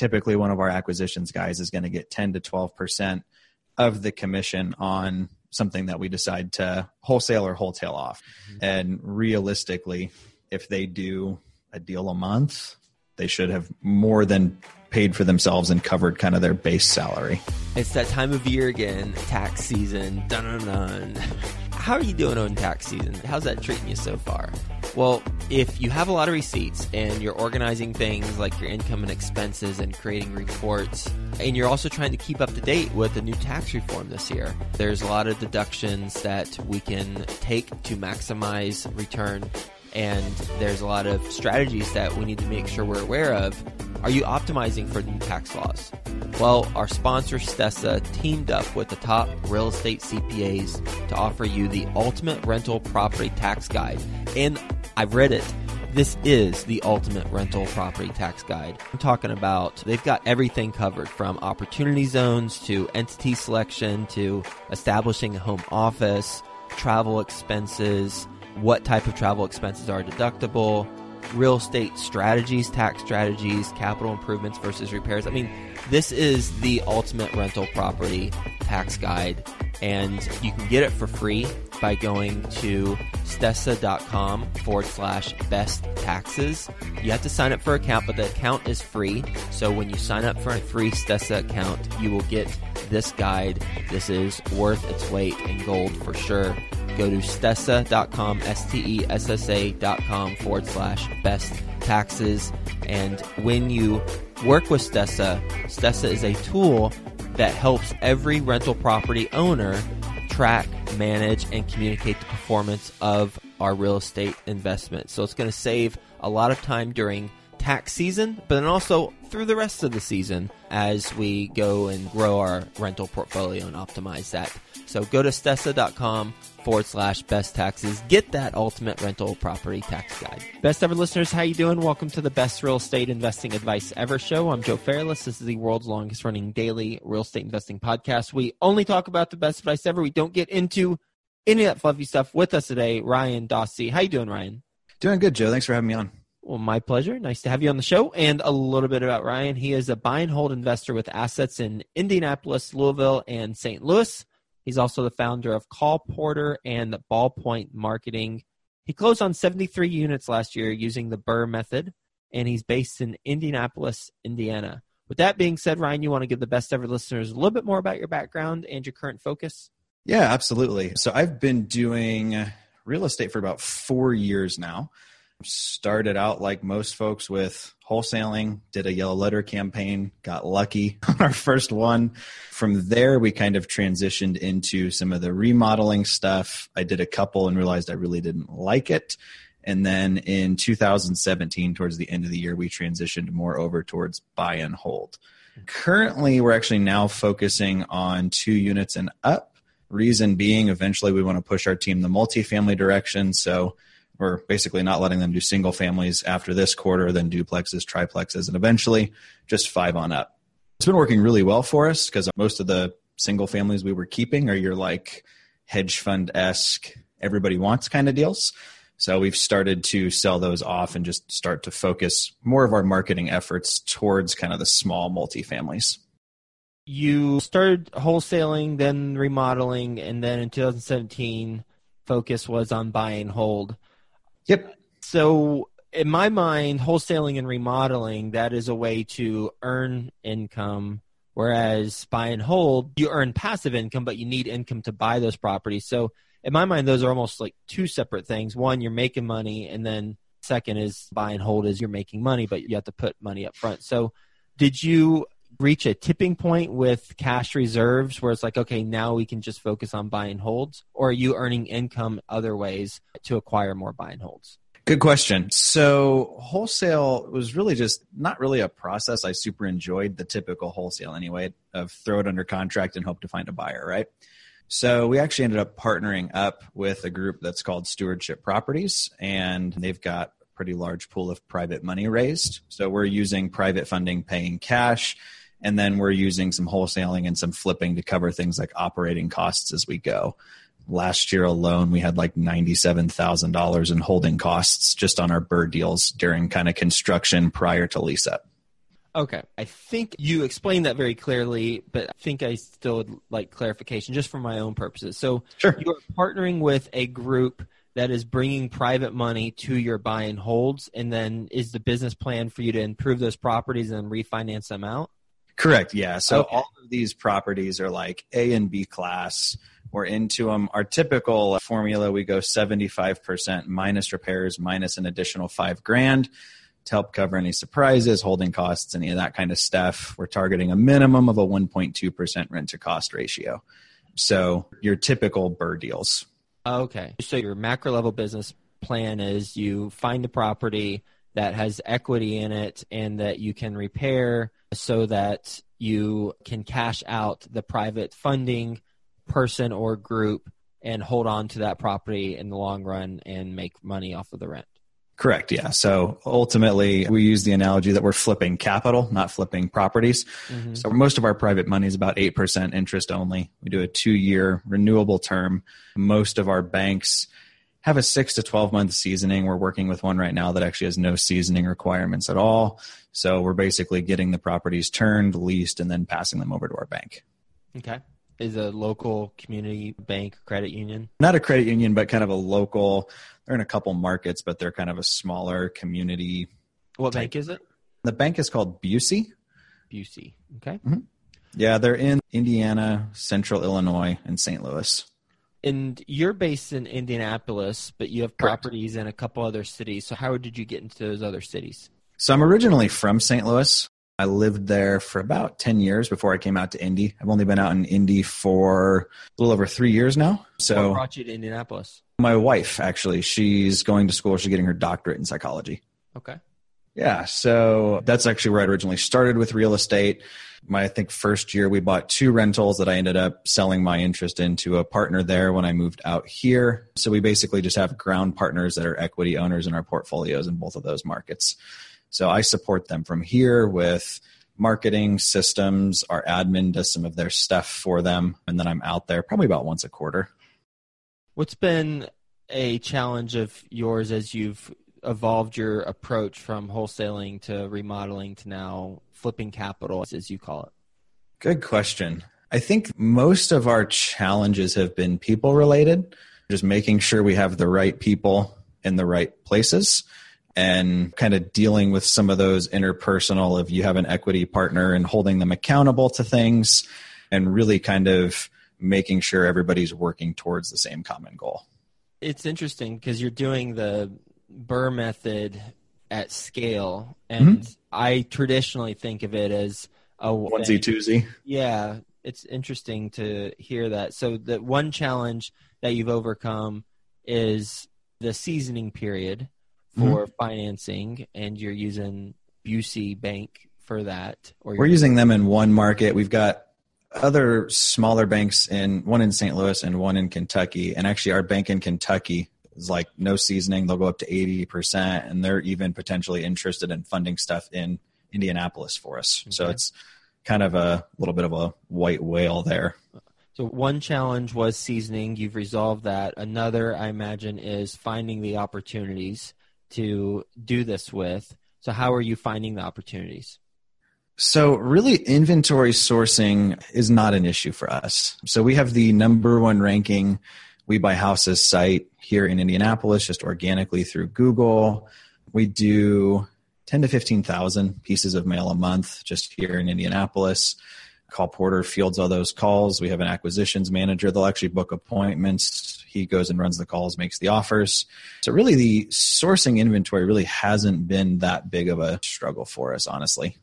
typically one of our acquisitions guys is going to get 10 to 12% of the commission on something that we decide to wholesale or wholesale off. Mm-hmm. And realistically, if they do a deal a month, they should have more than paid for themselves and covered kind of their base salary. It's that time of year again, tax season. Dun dun dun. How are you doing on tax season? How's that treating you so far? Well, if you have a lot of receipts and you're organizing things like your income and expenses and creating reports, and you're also trying to keep up to date with the new tax reform this year, there's a lot of deductions that we can take to maximize return and there's a lot of strategies that we need to make sure we're aware of. Are you optimizing for new tax laws? Well, our sponsor Stessa teamed up with the top real estate CPAs to offer you the ultimate rental property tax guide. And I've read it. This is the ultimate rental property tax guide. I'm talking about they've got everything covered from opportunity zones to entity selection to establishing a home office, travel expenses, what type of travel expenses are deductible, real estate strategies, tax strategies, capital improvements versus repairs. I mean, this is the ultimate rental property tax guide, and you can get it for free by going to stessa.com forward slash best taxes. You have to sign up for an account, but the account is free. So when you sign up for a free Stessa account, you will get this guide. This is worth its weight in gold for sure go to stessa.com, S-T-E-S-S-A.com forward slash best taxes. And when you work with Stessa, Stessa is a tool that helps every rental property owner track, manage, and communicate the performance of our real estate investment. So it's going to save a lot of time during tax season, but then also through the rest of the season as we go and grow our rental portfolio and optimize that. So go to stessa.com forward slash best taxes. Get that ultimate rental property tax guide. Best ever listeners, how you doing? Welcome to the best real estate investing advice ever show. I'm Joe Fairless. This is the world's longest running daily real estate investing podcast. We only talk about the best advice ever. We don't get into any of that fluffy stuff. With us today, Ryan Dossey. How you doing, Ryan? Doing good, Joe. Thanks for having me on. Well, my pleasure. Nice to have you on the show. And a little bit about Ryan. He is a buy and hold investor with assets in Indianapolis, Louisville, and St. Louis. He's also the founder of CallPorter and Ballpoint Marketing. He closed on 73 units last year using the BRRRR method, and he's based in Indianapolis, Indiana. With that being said, Ryan, you want to give the best ever listeners a little bit more about your background and your current focus? Yeah, absolutely. So I've been doing real estate for about four years now started out like most folks with wholesaling, did a yellow letter campaign, got lucky on our first one. From there, we kind of transitioned into some of the remodeling stuff. I did a couple and realized I really didn't like it. And then in 2017, towards the end of the year, we transitioned more over towards buy and hold. Currently, we're actually now focusing on two units and up. Reason being, eventually, we want to push our team the multifamily direction. So we're basically not letting them do single families after this quarter, then duplexes, triplexes, and eventually just five on up. It's been working really well for us because most of the single families we were keeping are your like hedge fund esque, everybody wants kind of deals. So we've started to sell those off and just start to focus more of our marketing efforts towards kind of the small multifamilies. You started wholesaling, then remodeling, and then in 2017, focus was on buy and hold. Yep. So in my mind, wholesaling and remodeling, that is a way to earn income. Whereas buy and hold, you earn passive income, but you need income to buy those properties. So in my mind, those are almost like two separate things. One, you're making money, and then second is buy and hold is you're making money, but you have to put money up front. So did you reach a tipping point with cash reserves where it's like, okay, now we can just focus on buy and holds? Or are you earning income other ways to acquire more buy and holds? Good question. So, wholesale was really just not really a process I super enjoyed the typical wholesale anyway of throw it under contract and hope to find a buyer, right? So, we actually ended up partnering up with a group that's called Stewardship Properties, and they've got a pretty large pool of private money raised. So, we're using private funding paying cash and then we're using some wholesaling and some flipping to cover things like operating costs as we go. Last year alone, we had like $97,000 in holding costs just on our BRRRR deals during kind of construction prior to lease up. Okay. I think you explained that very clearly, but I think I still would like clarification just for my own purposes. So Sure. you're partnering with a group that is bringing private money to your buy and holds, and then is the business plan for you to improve those properties and refinance them out? Correct. Yeah. So Okay. all of these properties are like A and B class. We're into them. Our typical formula, we go 75% minus repairs, minus an additional five grand to help cover any surprises, holding costs, any of that kind of stuff. We're targeting a minimum of a 1.2% rent to cost ratio. So your typical BRRRR deals. Okay. So your macro level business plan is you find the property that has equity in it and that you can repair so that you can cash out the private funding person or group and hold on to that property in the long run and make money off of the rent. Correct. Yeah. So ultimately, we use the analogy that we're flipping capital, not flipping properties. Mhm. So most of our private money is about 8% interest only. We do a two year renewable term. Most of our banks have a six to 12 month seasoning. We're working with one right now that actually has no seasoning requirements at all. So we're basically getting the properties turned, leased, and then passing them over to our bank. Okay. Is a local community bank credit union? Not a credit union, but kind of a local. They're in a couple markets, but they're kind of a smaller community. What Type. bank is it? The bank is called Busey. Busey. Okay. Mm-hmm. Yeah, they're in Indiana, Central Illinois, and St. Louis. And you're based in Indianapolis, but you have Correct. properties in a couple other cities. So how did you get into those other cities? So I'm originally from St. Louis. I lived there for about 10 years before I came out to Indy. I've only been out in Indy for a little over three years now. what So brought you to Indianapolis? my wife, actually, she's going to school. She's getting her doctorate in psychology. Okay. Yeah, so that's actually where I originally started with real estate. My I think first year we bought two rentals that I ended up selling my interest into a partner there when I moved out here. So we basically just have ground partners that are equity owners in our portfolios in both of those markets. So I support them from here with marketing systems. Our admin does some of their stuff for them, and then I'm out there probably about once a quarter. What's been a challenge of yours as you've evolved your approach from wholesaling to remodeling to now flipping capital, as you call it? Good question. I think most of our challenges have been people related, just making sure we have the right people in the right places and kind of dealing with some of those interpersonal if you have an equity partner and holding them accountable to things and really kind of making sure everybody's working towards the same common goal. It's interesting because you're doing the BRRRR method at scale, and hmm? I traditionally think of it as a Onesie twosie. Yeah, it's interesting to hear that. So the one challenge that you've overcome is the seasoning period hmm? for financing, and you're using Busey Bank for that. Or We're you're- using them in one market. We've got other smaller banks in one in St. Louis and one in Kentucky. And actually, our bank in Kentucky is like no seasoning. They'll go up to 80%, and they're even potentially interested in funding stuff in Indianapolis for us. So it's kind of a little bit of a white whale there. So one challenge was seasoning. You've resolved that. Another, I imagine, is finding the opportunities to do this with. So how are you finding the opportunities? So, really, inventory sourcing is not an issue for us. So, we have the number one ranking We Buy Houses site here in Indianapolis, just organically through Google. We do 10 to 15,000 pieces of mail a month just here in Indianapolis. CallPorter fields all those calls. We have an acquisitions manager. They'll actually book appointments. He goes and runs the calls, makes the offers. So, really, the sourcing inventory really hasn't been that big of a struggle for us, honestly.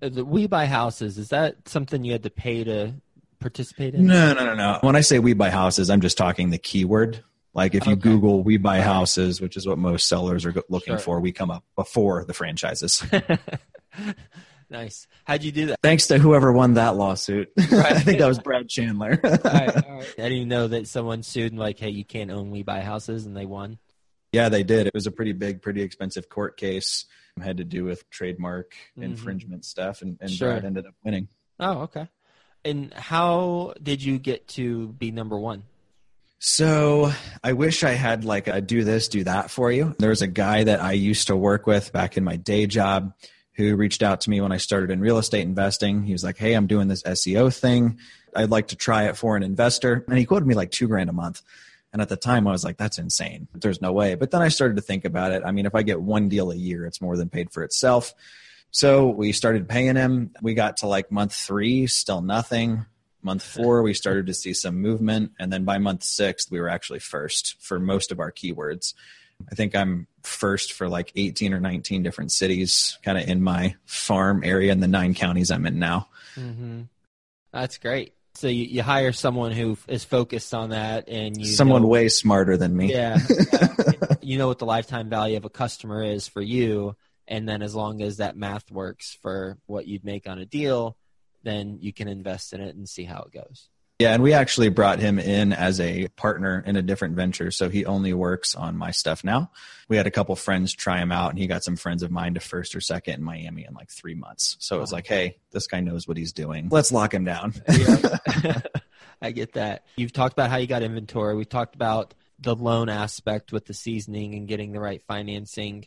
Uh, The We Buy Houses, is that something you had to pay to participate in? No, no, no, no. When I say we buy houses, I'm just talking the keyword. Like if you Okay. Google we buy houses, which is what most sellers are looking Sure. for, we come up before the franchises. nice. How'd you do that? Thanks to whoever won that lawsuit. Right. I think that was Brad Chandler. All right, all right. I didn't even know that someone sued and like, hey, you can't own We Buy Houses, and they won. yeah, they did. It was a pretty big, pretty expensive court case. It had to do with trademark Mhm. infringement stuff, and, and Sure. Brad ended up winning. Oh, okay. And how did you get to be number one? So I wish I had like a do this, do that for you. There was a guy that I used to work with back in my day job who reached out to me when I started in real estate investing. He was like, Hey, I'm doing this SEO thing. I'd like to try it for an investor. And he quoted me like two grand a month. And at the time, I was like, that's insane. There's no way. But then I started to think about it. I mean, if I get one deal a year, it's more than paid for itself. So we started paying him. We got to like month three, still nothing. Month four, we started to see some movement. And then by month six, we were actually first for most of our keywords. I think I'm first for like 18 or 19 different cities, kind of in my farm area in the nine counties I'm in now. Mm-hmm. That's great. So you, you hire someone who is focused on that, and you someone know, way smarter than me. Yeah, yeah. you know what the lifetime value of a customer is for you, and then as long as that math works for what you'd make on a deal, then you can invest in it and see how it goes. Yeah, and we actually brought him in as a partner in a different venture. So he only works on my stuff now. We had a couple friends try him out, and he got some friends of mine to first or second in Miami in like three months. So it was like, hey, this guy knows what he's doing. Let's lock him down. I get that. You've talked about how you got inventory. We've talked about the loan aspect with the seasoning and getting the right financing.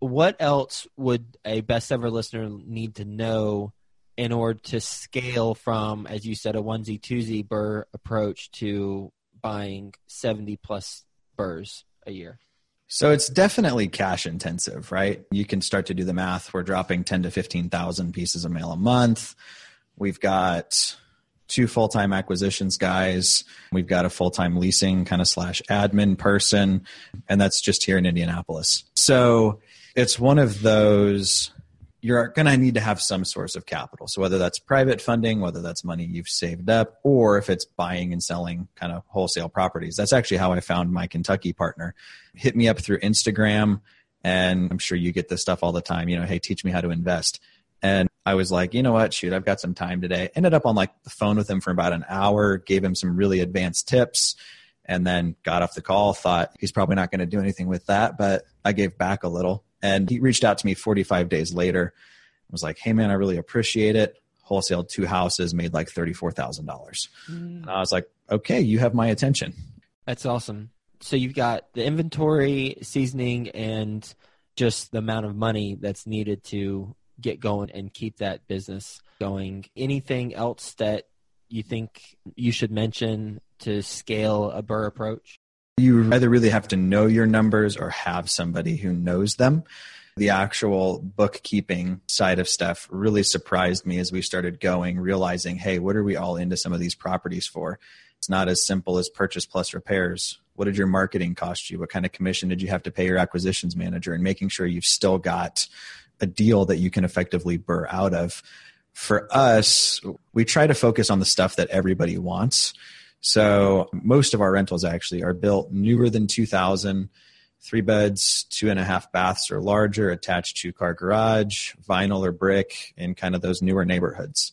What else would a best ever listener need to know in order to scale from, as you said, a onesie twosie BRRRR approach to buying 70 plus BRRRRs a year? So it's definitely cash intensive, right? You can start to do the math. We're dropping 10 to 15,000 pieces of mail a month. We've got two full-time acquisitions guys. We've got a full-time leasing kind of slash admin person, and that's just here in Indianapolis. So it's one of those you're going to need to have some source of capital. So whether that's private funding, whether that's money you've saved up, or if it's buying and selling kind of wholesale properties. That's actually how I found my Kentucky partner. Hit me up through Instagram, and I'm sure you get this stuff all the time. You know, hey, teach me how to invest. And I was like, you know what, shoot, I've got some time today. Ended up on like the phone with him for about an hour, gave him some really advanced tips, and then got off the call. Thought he's probably not going to do anything with that, but I gave back a little and he reached out to me 45 days later. Was like, "Hey man, I really appreciate it. Wholesaled two houses, made like thirty-four thousand dollars." Mm. I was like, "Okay, you have my attention." That's awesome. So you've got the inventory, seasoning, and just the amount of money that's needed to get going and keep that business going. Anything else that you think you should mention to scale a BRRRR approach? You either really have to know your numbers or have somebody who knows them. The actual bookkeeping side of stuff really surprised me as we started going, realizing, hey, what are we all into some of these properties for? It's not as simple as purchase plus repairs. What did your marketing cost you? What kind of commission did you have to pay your acquisitions manager? And making sure you've still got a deal that you can effectively BRRRR out of. For us, we try to focus on the stuff that everybody wants. So most of our rentals actually are built newer than 2000, three beds, two and a half baths or larger, attached to car garage, vinyl or brick in kind of those newer neighborhoods.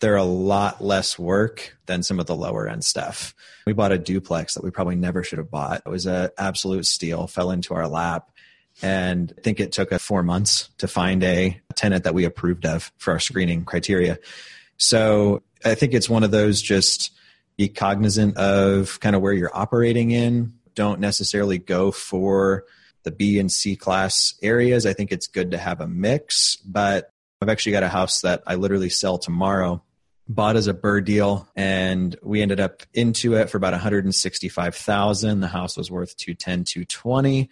They're a lot less work than some of the lower end stuff. We bought a duplex that we probably never should have bought. It was an absolute steal, fell into our lap. And I think it took us four months to find a tenant that we approved of for our screening criteria. So I think it's one of those just be cognizant of kind of where you're operating in. Don't necessarily go for the B and C class areas. I think it's good to have a mix, but I've actually got a house that I literally sell tomorrow. Bought as a BRRRR deal, and we ended up into it for about 165,000. The house was worth 210, 220.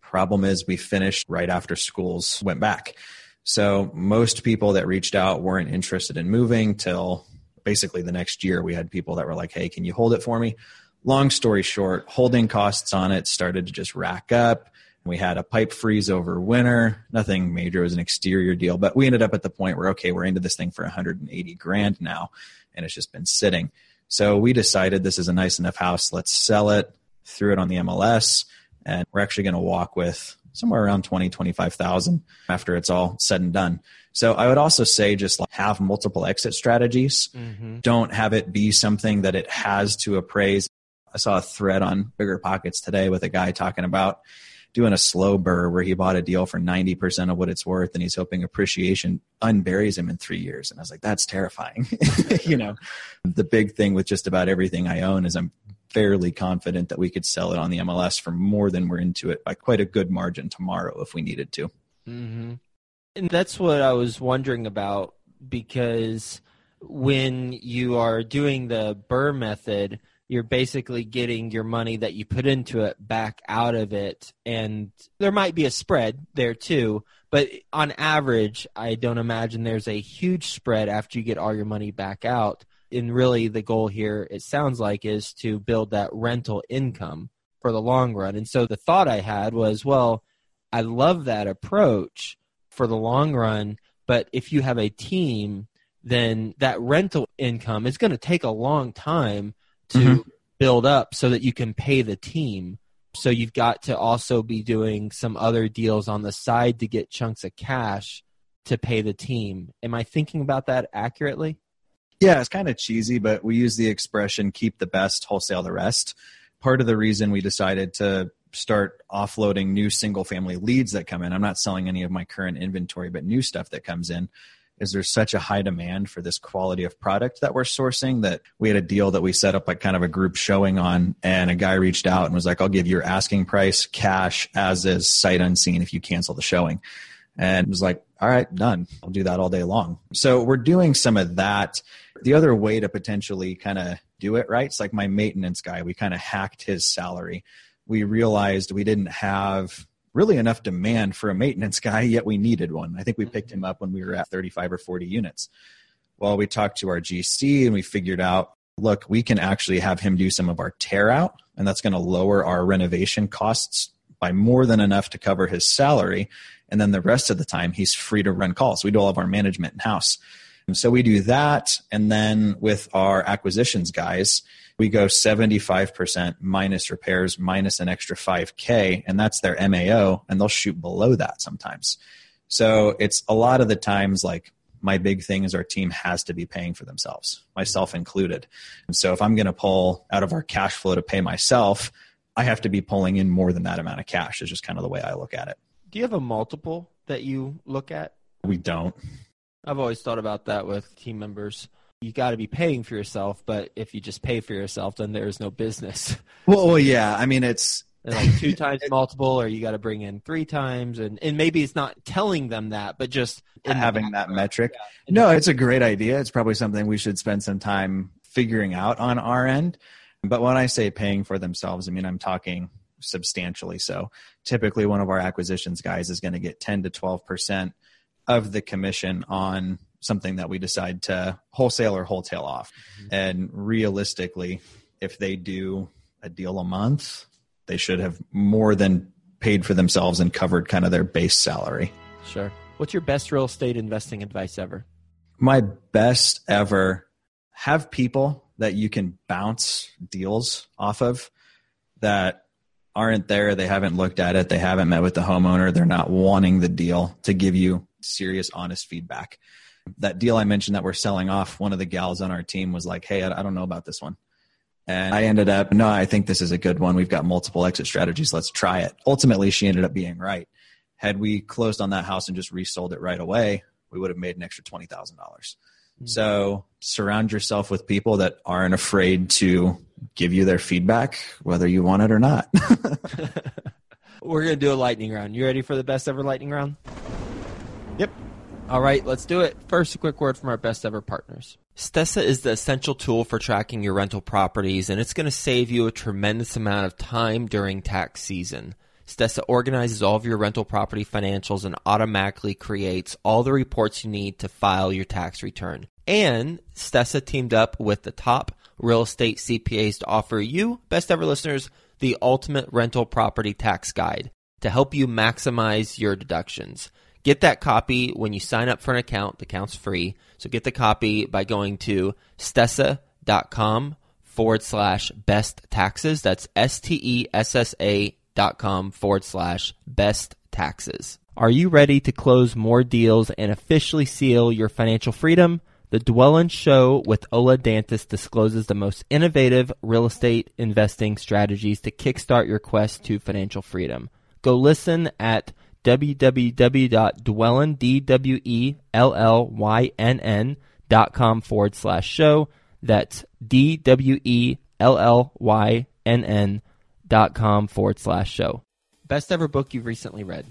Problem is, we finished right after schools went back. So most people that reached out weren't interested in moving till basically the next year we had people that were like hey can you hold it for me? Long story short holding costs on it started to just rack up. We had a pipe freeze over winter. Nothing major. It was an exterior deal. But we ended up at the point where okay we're into this thing for 180 grand now and it's just been sitting. So we decided this is a nice enough house. Let's sell it. Threw it on the mls and we're actually going to walk with somewhere around 20 25000 after it's all said and done so I would also say just like have multiple exit strategies. Mm-hmm. Don't have it be something that it has to appraise. I saw a thread on BiggerPockets today with a guy talking about doing a slow BRRRR where he bought a deal for 90% of what it's worth and he's hoping appreciation unburies him in three years. And I was like, that's terrifying. you know, the big thing with just about everything I own is I'm fairly confident that we could sell it on the MLS for more than we're into it by quite a good margin tomorrow if we needed to. Mm-hmm. And that's what I was wondering about because when you are doing the BRRRR method, you're basically getting your money that you put into it back out of it. And there might be a spread there too, but on average, I don't imagine there's a huge spread after you get all your money back out. And really, the goal here, it sounds like, is to build that rental income for the long run. And so the thought I had was, well, I love that approach for the long run, but if you have a team, then that rental income is going to take a long time to mm-hmm. build up so that you can pay the team. So you've got to also be doing some other deals on the side to get chunks of cash to pay the team. Am I thinking about that accurately? Yeah, it's kind of cheesy, but we use the expression keep the best, wholesale the rest. Part of the reason we decided to start offloading new single family leads that come in, I'm not selling any of my current inventory, but new stuff that comes in is there's such a high demand for this quality of product that we're sourcing that we had a deal that we set up like kind of a group showing on and a guy reached out and was like, I'll give your asking price cash as is sight unseen if you cancel the showing. And was like, all right, done. I'll do that all day long. So we're doing some of that. The other way to potentially kind of do it right, it's like my maintenance guy. We kind of hacked his salary. We realized we didn't have really enough demand for a maintenance guy, yet we needed one. I think we picked him up when we were at 35 or 40 units. Well, we talked to our GC and we figured out look, we can actually have him do some of our tear out, and that's going to lower our renovation costs by more than enough to cover his salary. And then the rest of the time, he's free to run calls. We do all of our management in house. So we do that. And then with our acquisitions guys, we go 75% minus repairs minus an extra 5K, and that's their MAO, and they'll shoot below that sometimes. So it's a lot of the times like my big thing is our team has to be paying for themselves, myself included. And so if I'm going to pull out of our cash flow to pay myself, I have to be pulling in more than that amount of cash. Is just kind of the way I look at it. Do you have a multiple that you look at? We don't. I've always thought about that with team members you got to be paying for yourself. But if you just pay for yourself, then there is no business. Well, well yeah. I mean, it's like two times multiple, or you got to bring in three times, and and maybe it's not telling them that, but just having that metric. Yeah. No, it's a great idea. It's probably something we should spend some time figuring out on our end. But when I say paying for themselves, I mean I'm talking substantially. So typically, one of our acquisitions guys is going to get 10 to 12 percent of the commission on something that we decide to wholesale or wholesale off. Mm-hmm. And realistically, if they do a deal a month, they should have more than paid for themselves and covered kind of their base salary. Sure. What's your best real estate investing advice ever? My best ever have people that you can bounce deals off of that aren't there, they haven't looked at it, they haven't met with the homeowner, they're not wanting the deal to give you serious honest feedback that deal I mentioned that we're selling off, one of the gals on our team was like, Hey, I, don't know about this one. And I ended up, no, I think this is a good one. We've got multiple exit strategies. Let's try it. Ultimately, she ended up being right. Had we closed on that house and just resold it right away, we would have made an extra $20,000. Mm-hmm. So surround yourself with people that aren't afraid to give you their feedback, whether you want it or not. We're going to do a lightning round. You ready for the best ever lightning round? Yep. All right, let's do it. First, a quick word from our best ever partners. Stessa is the essential tool for tracking your rental properties, and it's going to save you a tremendous amount of time during tax season. Stessa organizes all of your rental property financials and automatically creates all the reports you need to file your tax return. And Stessa teamed up with the top real estate CPAs to offer you, best ever listeners, the ultimate rental property tax guide to help you maximize your deductions. Get that copy when you sign up for an account. The account's free. So get the copy by going to stessa.com forward slash best taxes. That's S T E S S A dot com forward slash best taxes. Are you ready to close more deals and officially seal your financial freedom? The Dwellynn Show with Ola Dantis discloses the most innovative real estate investing strategies to kickstart your quest to financial freedom. Go listen at www.dwellynn, D-W-E-L-L-Y-N-N dot com forward slash show. That's D-W-E-L-L-Y-N-N dot com forward slash show. Best ever book you've recently read?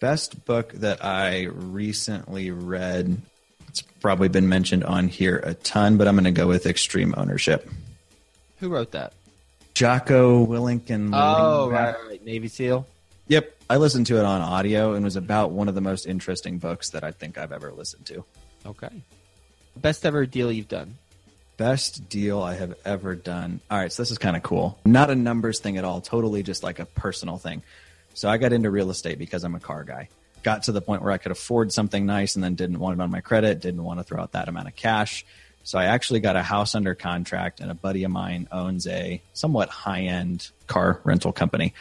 Best book that I recently read. It's probably been mentioned on here a ton, but I'm going to go with Extreme Ownership. Who wrote that? Jocko Willink and Oh, Lindback. right, right. Navy SEAL. Yep, I listened to it on audio and was about one of the most interesting books that I think I've ever listened to. Okay. Best ever deal you've done. Best deal I have ever done. All right, so this is kind of cool. Not a numbers thing at all, totally just like a personal thing. So I got into real estate because I'm a car guy. Got to the point where I could afford something nice and then didn't want it on my credit, didn't want to throw out that amount of cash. So I actually got a house under contract, and a buddy of mine owns a somewhat high end car rental company.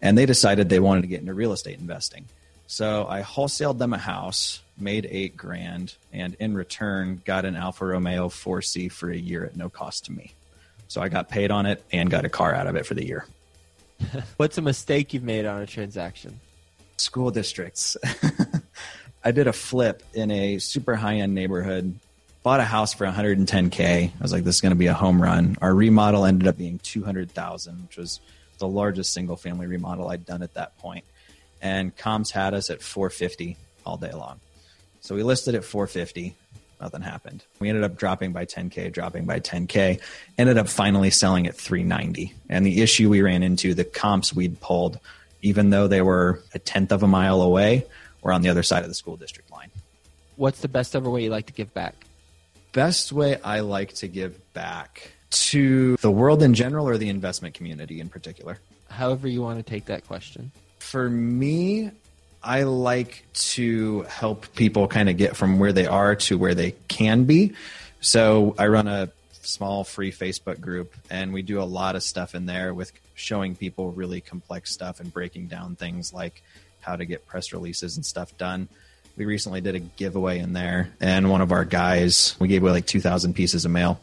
And they decided they wanted to get into real estate investing. So I wholesaled them a house, made eight grand, and in return got an Alfa Romeo 4C for a year at no cost to me. So I got paid on it and got a car out of it for the year. What's a mistake you've made on a transaction? School districts. I did a flip in a super high end neighborhood, bought a house for 110K. I was like, this is going to be a home run. Our remodel ended up being 200,000, which was the largest single family remodel I'd done at that point. And comps had us at 450 all day long. So we listed at 450. Nothing happened. We ended up dropping by 10K, dropping by 10K, ended up finally selling at 390. And the issue we ran into, the comps we'd pulled, even though they were a tenth of a mile away, were on the other side of the school district line. What's the best ever way you like to give back? Best way I like to give back to the world in general or the investment community in particular? However, you want to take that question. For me, I like to help people kind of get from where they are to where they can be. So I run a small free Facebook group and we do a lot of stuff in there with showing people really complex stuff and breaking down things like how to get press releases and stuff done. We recently did a giveaway in there and one of our guys, we gave away like 2,000 pieces of mail,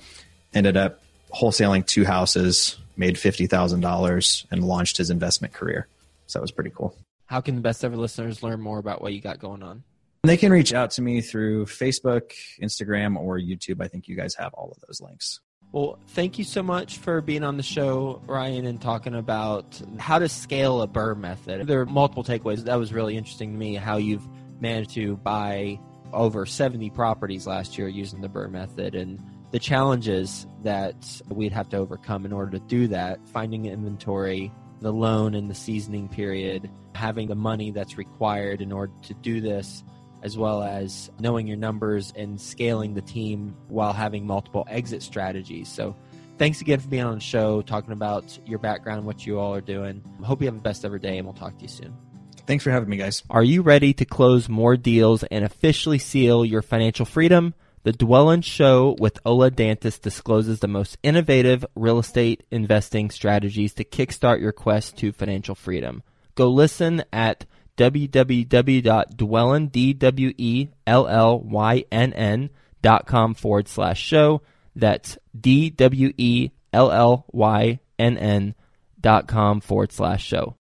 ended up wholesaling two houses, made $50,000 and launched his investment career. So that was pretty cool. How can the best ever listeners learn more about what you got going on? They can reach out to me through Facebook, Instagram, or YouTube. I think you guys have all of those links. Well, thank you so much for being on the show, Ryan, and talking about how to scale a BRRRR method. There are multiple takeaways. That was really interesting to me how you've managed to buy over 70 properties last year using the BRRRR method and the challenges that we'd have to overcome in order to do that, finding inventory, the loan and the seasoning period, having the money that's required in order to do this, as well as knowing your numbers and scaling the team while having multiple exit strategies. So, thanks again for being on the show, talking about your background, what you all are doing. Hope you have the best ever day, and we'll talk to you soon. Thanks for having me, guys. Are you ready to close more deals and officially seal your financial freedom? The Dwellynn Show with Ola Dantis discloses the most innovative real estate investing strategies to kickstart your quest to financial freedom. Go listen at www.dwellin-dwelyn.com forward slash show That's D-W-E-L-L-Y-N-N dot com forward slash show.